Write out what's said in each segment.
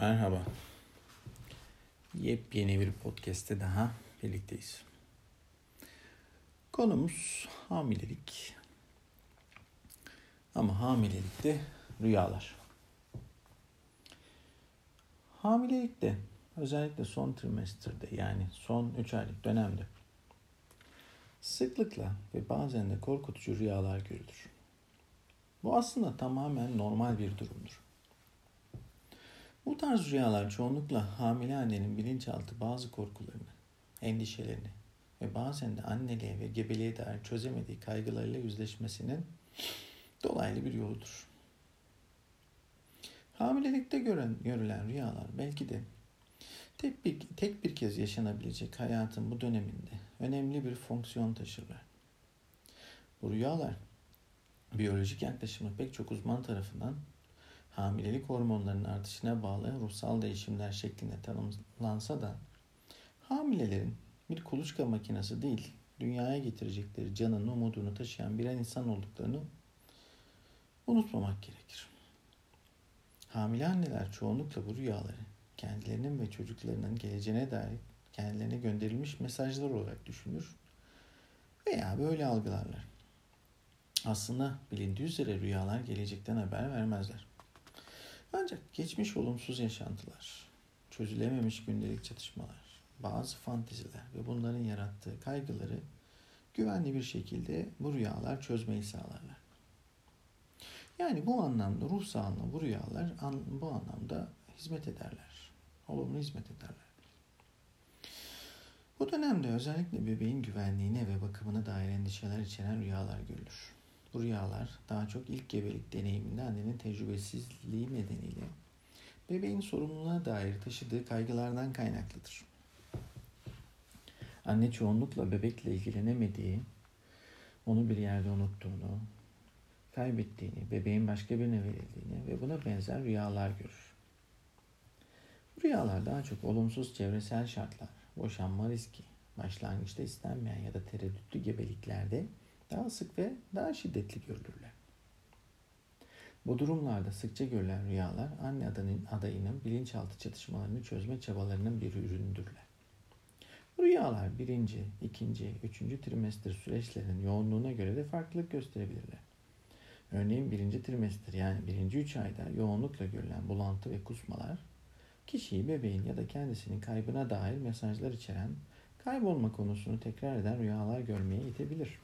Merhaba. Yepyeni bir podcast'te daha birlikteyiz. Konumuz hamilelik. Ama hamilelikte rüyalar. Hamilelikte özellikle son trimesterde yani son 3 aylık dönemde sıklıkla ve bazen de korkutucu rüyalar görülür. Bu aslında tamamen normal bir durumdur. Bu tarz rüyalar çoğunlukla hamile annenin bilinçaltı bazı korkularını, endişelerini ve bazen de anneliğe ve gebeliğe dair çözemediği kaygılarıyla yüzleşmesinin dolaylı bir yoludur. Hamilelikte gören, görülen rüyalar belki de tek bir, tek bir kez yaşanabilecek hayatın bu döneminde önemli bir fonksiyon taşırlar. Bu rüyalar biyolojik yaklaşımı pek çok uzman tarafından hamilelik hormonlarının artışına bağlı ruhsal değişimler şeklinde tanımlansa da hamilelerin bir kuluçka makinesi değil, dünyaya getirecekleri canın umudunu taşıyan birer insan olduklarını unutmamak gerekir. Hamile anneler çoğunlukla bu rüyaları kendilerinin ve çocuklarının geleceğine dair kendilerine gönderilmiş mesajlar olarak düşünür veya böyle algılarlar. Aslında bilindiği üzere rüyalar gelecekten haber vermezler. Ancak geçmiş olumsuz yaşantılar, çözülememiş gündelik çatışmalar, bazı fanteziler ve bunların yarattığı kaygıları güvenli bir şekilde bu rüyalar çözmeyi sağlarlar. Yani bu anlamda ruh sağlığına bu rüyalar bu anlamda hizmet ederler. Olumlu hizmet ederler. Bu dönemde özellikle bebeğin güvenliğine ve bakımına dair endişeler içeren rüyalar görülür. Bu rüyalar daha çok ilk gebelik deneyiminde annenin tecrübesizliği nedeniyle bebeğin sorumluluğuna dair taşıdığı kaygılardan kaynaklıdır. Anne çoğunlukla bebekle ilgilenemediği, onu bir yerde unuttuğunu, kaybettiğini, bebeğin başka birine verildiğini ve buna benzer rüyalar görür. Bu rüyalar daha çok olumsuz çevresel şartlar, boşanma riski, başlangıçta istenmeyen ya da tereddütlü gebeliklerde daha sık ve daha şiddetli görülürler. Bu durumlarda sıkça görülen rüyalar anne adayının, adayının bilinçaltı çatışmalarını çözme çabalarının bir ürünüdürler. Rüyalar birinci, ikinci, üçüncü trimester süreçlerinin yoğunluğuna göre de farklılık gösterebilirler. Örneğin birinci trimester yani birinci üç ayda yoğunlukla görülen bulantı ve kusmalar, kişiyi bebeğin ya da kendisinin kaybına dair mesajlar içeren kaybolma konusunu tekrar eden rüyalar görmeye itebilir.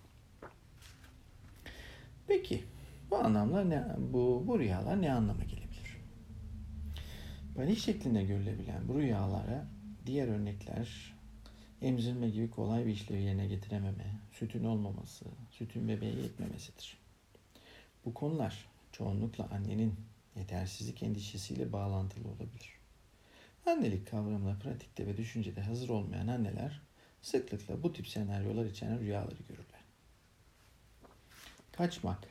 Peki bu anlamlar ne, bu, bu rüyalar ne anlama gelebilir? Panik şeklinde görülebilen bu rüyalara diğer örnekler emzirme gibi kolay bir işlevi yerine getirememe, sütün olmaması, sütün bebeğe yetmemesidir. Bu konular çoğunlukla annenin yetersizlik endişesiyle bağlantılı olabilir. Annelik kavramına pratikte ve düşüncede hazır olmayan anneler sıklıkla bu tip senaryolar içeren rüyaları görürler kaçmak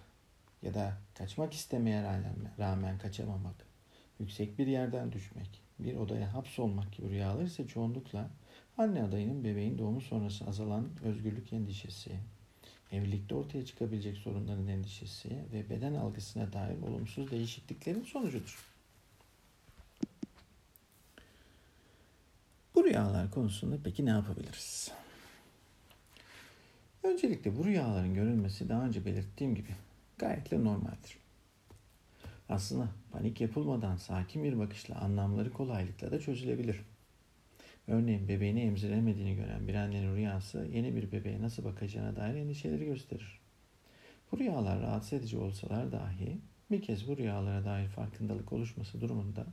ya da kaçmak istemeye rağmen kaçamamak, yüksek bir yerden düşmek, bir odaya hapsolmak gibi rüyalar ise çoğunlukla anne adayının bebeğin doğumu sonrası azalan özgürlük endişesi, evlilikte ortaya çıkabilecek sorunların endişesi ve beden algısına dair olumsuz değişikliklerin sonucudur. Bu rüyalar konusunda peki ne yapabiliriz? Öncelikle bu rüyaların görülmesi daha önce belirttiğim gibi gayet de normaldir. Aslında panik yapılmadan sakin bir bakışla anlamları kolaylıkla da çözülebilir. Örneğin bebeğini emziremediğini gören bir annenin rüyası yeni bir bebeğe nasıl bakacağına dair endişeleri gösterir. Bu rüyalar rahatsız edici olsalar dahi bir kez bu rüyalara dair farkındalık oluşması durumunda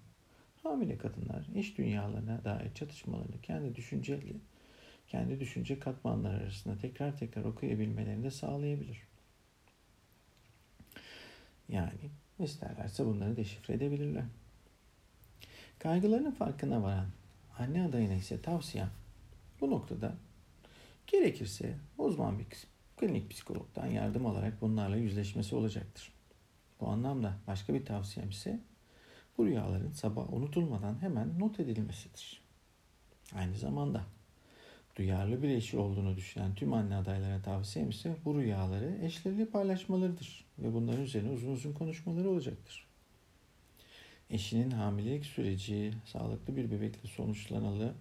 hamile kadınlar iş dünyalarına dair çatışmalarını kendi düşünceli kendi düşünce katmanları arasında tekrar tekrar okuyabilmelerini de sağlayabilir. Yani isterlerse bunları deşifre edebilirler. Kaygılarının farkına varan anne adayına ise tavsiyem bu noktada gerekirse uzman bir klinik psikologdan yardım alarak bunlarla yüzleşmesi olacaktır. Bu anlamda başka bir tavsiyem ise bu rüyaların sabah unutulmadan hemen not edilmesidir. Aynı zamanda duyarlı bir eşi olduğunu düşünen tüm anne adaylarına tavsiyem ise bu rüyaları eşleriyle paylaşmalarıdır ve bunların üzerine uzun uzun konuşmaları olacaktır. eşinin hamilelik süreci sağlıklı bir bebekle sonuçlanalı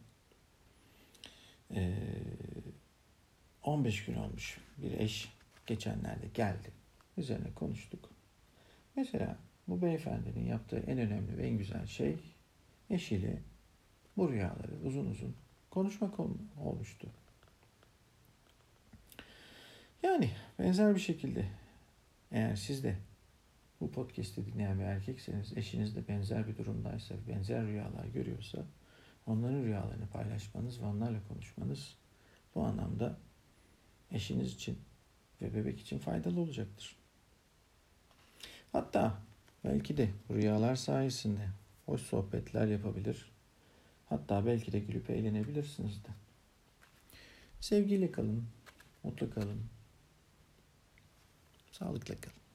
e, 15 gün olmuş bir eş geçenlerde geldi. Üzerine konuştuk. Mesela bu beyefendinin yaptığı en önemli ve en güzel şey eşiyle bu rüyaları uzun uzun konuşmak olmuştu. Yani benzer bir şekilde eğer siz de bu podcast'i dinleyen bir erkekseniz, eşiniz de benzer bir durumdaysa, benzer rüyalar görüyorsa onların rüyalarını paylaşmanız ve onlarla konuşmanız bu anlamda eşiniz için ve bebek için faydalı olacaktır. Hatta belki de rüyalar sayesinde hoş sohbetler yapabilir. Hatta belki de gülüp eğlenebilirsiniz de. Sevgiyle kalın, mutlu kalın, sağlıkla kalın.